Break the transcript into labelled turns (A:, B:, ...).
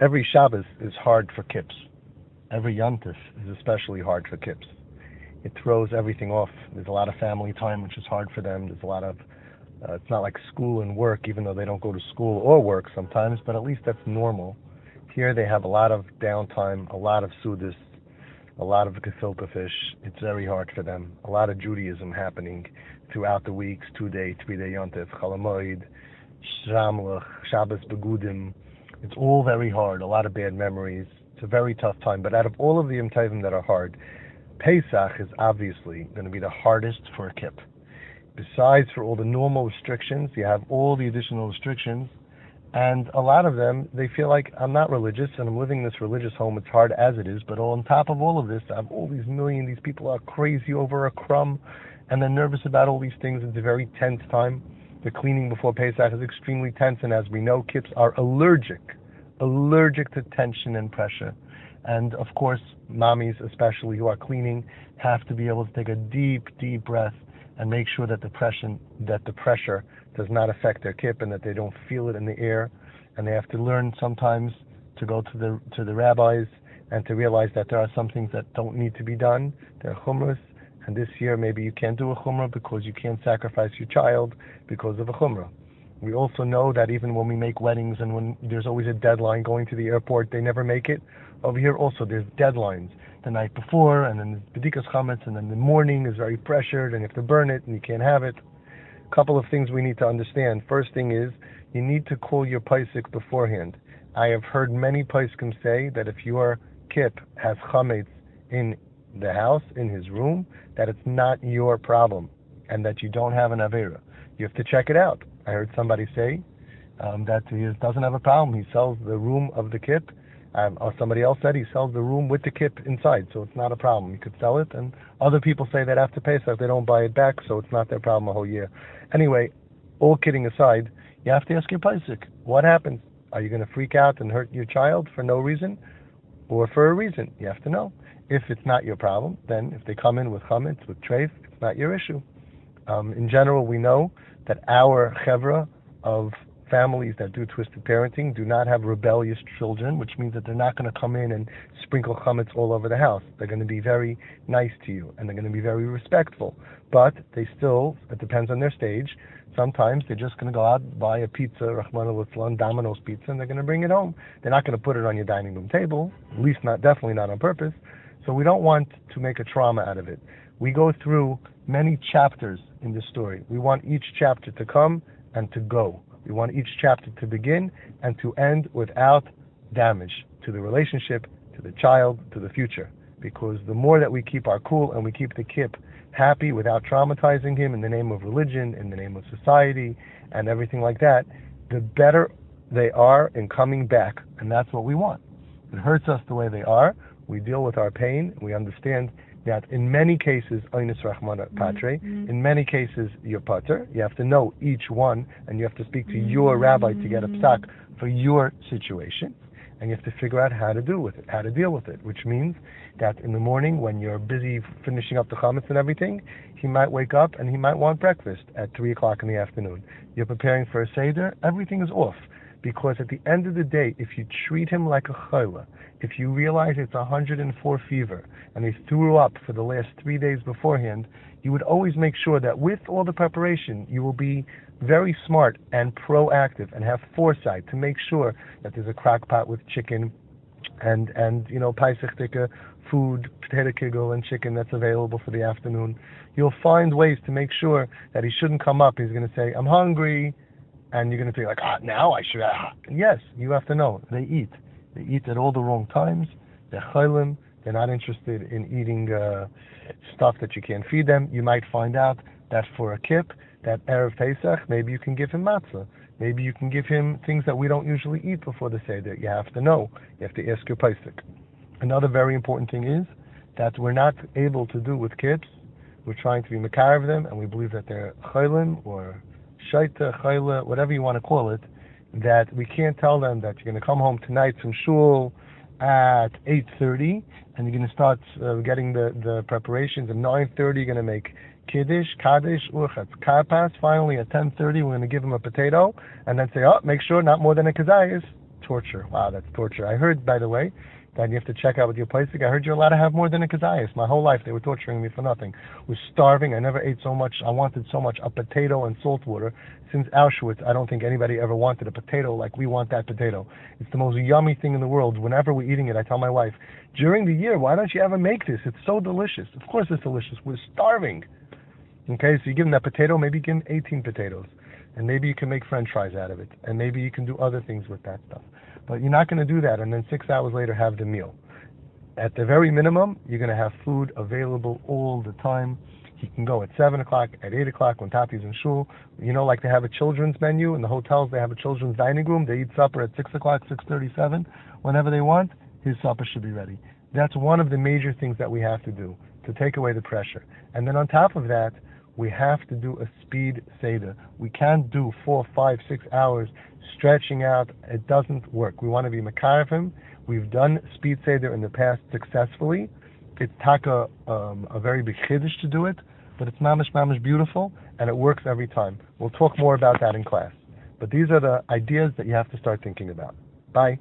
A: every Shabbos is hard for kips. Every Yontif is especially hard for kips. It throws everything off. There's a lot of family time, which is hard for them. There's a lot of, uh, it's not like school and work, even though they don't go to school or work sometimes, but at least that's normal. Here they have a lot of downtime, a lot of sudis, a lot of gefilte fish. It's very hard for them. A lot of Judaism happening throughout the weeks, two day, three day Yontif, Chol Hamoed, Shamlach, Shabbos Begudim. It's all very hard, a lot of bad memories. It's a very tough time. But out of all of the Yom that are hard, Pesach is obviously going to be the hardest for a kip. Besides for all the normal restrictions, you have all the additional restrictions, and a lot of them, they feel like I'm not religious and I'm living in this religious home. It's hard as it is, but on top of all of this, I have all these million, these people are crazy over a crumb, and they're nervous about all these things. It's a very tense time. The cleaning before Pesach is extremely tense, and as we know, kips are allergic, allergic to tension and pressure. And of course, mommies, especially who are cleaning, have to be able to take a deep, deep breath and make sure that the pressure that the pressure does not affect their kip and that they don't feel it in the air. And they have to learn sometimes to go to the to the rabbis and to realize that there are some things that don't need to be done. They're chumras, and this year maybe you can't do a chumrah because you can't sacrifice your child because of a chumrah. We also know that even when we make weddings and when there's always a deadline going to the airport, they never make it. Over here also there's deadlines the night before, and then bedikas chametz, and then the morning is very pressured, and you have to burn it, and you can't have it. A couple of things we need to understand. First thing is you need to call your posek beforehand. I have heard many poskim say that if your kip has chametz in the house, in his room, that it's not your problem, and that you don't have an avera. You have to check it out. I heard somebody say um, that he doesn't have a problem. He sells the room of the kip um, or somebody else said he sells the room with the kip inside, so it's not a problem. You could sell it, and other people say that after Pesach they don't buy it back, so it's not their problem a whole year. Anyway, all kidding aside, you have to ask your posek, what happens? Are you going to freak out and hurt your child for no reason, or for a reason? You have to know. If it's not your problem, then if they come in with chametz, with treif, it's not your issue. Um, in general, we know that our chevra of families that do twisted parenting do not have rebellious children, which means that they're not going to come in and sprinkle chametz all over the house. They're going to be very nice to you and they're going to be very respectful. But they still, it depends on their stage. Sometimes they're just going to go out and buy a pizza, Rahman al Domino's pizza, and they're going to bring it home. They're not going to put it on your dining room table, at least not, definitely not on purpose. So we don't want to make a trauma out of it. We go through many chapters in this story. We want each chapter to come and to go. We want each chapter to begin and to end without damage to the relationship, to the child, to the future. Because the more that we keep our cool and we keep the kip happy without traumatizing him in the name of religion, in the name of society, and everything like that, the better they are in coming back. And that's what we want. It hurts us the way they are. We deal with our pain. We understand that in many cases, Oinus Rahman Patre, mm-hmm. in many cases, you're patur. You have to know each one, and you have to speak to mm-hmm. your rabbi to get a psak for your situation. And you have to figure out how to do with it, how to deal with it, which means that in the morning when you're busy finishing up the chametz and everything, he might wake up and he might want breakfast at 3 o'clock in the afternoon. You're preparing for a Seder, everything is off. Because at the end of the day, if you treat him like a chayla, if you realize it's 104 fever, and they threw up for the last three days beforehand, you would always make sure that with all the preparation, you will be very smart and proactive and have foresight to make sure that there's a crock pot with chicken and, and you know, Pesach food, potato kigel and chicken that's available for the afternoon. You'll find ways to make sure that he shouldn't come up. He's going to say, I'm hungry and you're going to be like, ah, now I should. Ah. Yes, you have to know they eat. They eat at all the wrong times. They're chaylim. They're not interested in eating uh, stuff that you can't feed them. You might find out that for a kip, that erev Pesach, maybe you can give him matzah. Maybe you can give him things that we don't usually eat before the seder. You have to know. You have to ask your posek. Another very important thing is that we're not able to do with kids. We're trying to be makar of them, and we believe that they're chaylim or shaita, chayla, whatever you want to call it, that we can't tell them that you're going to come home tonight from shul at 8.30 and you're going to start uh, getting the, the preparations at 9.30 you're going to make kiddush, kaddish, urchatz, karpas. Finally at 10.30 we're going to give them a potato and then say, oh, make sure not more than a kazayas. torture. Wow, that's torture. I heard, by the way, that you have to check out with your place. I heard you're allowed to have more than a kazayas. My whole life they were torturing me for nothing. I was starving. I never ate so much. I wanted so much a potato and salt water. Since Auschwitz, I don't think anybody ever wanted a potato like we want that potato. It's the most yummy thing in the world. Whenever we're eating it, I tell my wife, during the year, why don't you ever make this? It's so delicious. Of course it's delicious. We're starving. Okay, so you give them that potato, maybe give them 18 potatoes. And maybe you can make french fries out of it. And maybe you can do other things with that stuff. But you're not going to do that and then six hours later have the meal. At the very minimum, you're going to have food available all the time. He can go at 7 o'clock, at 8 o'clock when Tati's in shul. You know, like they have a children's menu in the hotels, they have a children's dining room. They eat supper at 6 o'clock, 6.37, whenever they want. His supper should be ready. That's one of the major things that we have to do to take away the pressure. And then on top of that, we have to do a speed Seder. We can't do four, five, six hours stretching out. It doesn't work. We want to be Makarafim. We've done speed Seder in the past successfully. It's taka um, a very big chiddush to do it, but it's mamish mamish beautiful, and it works every time. We'll talk more about that in class. But these are the ideas that you have to start thinking about. Bye.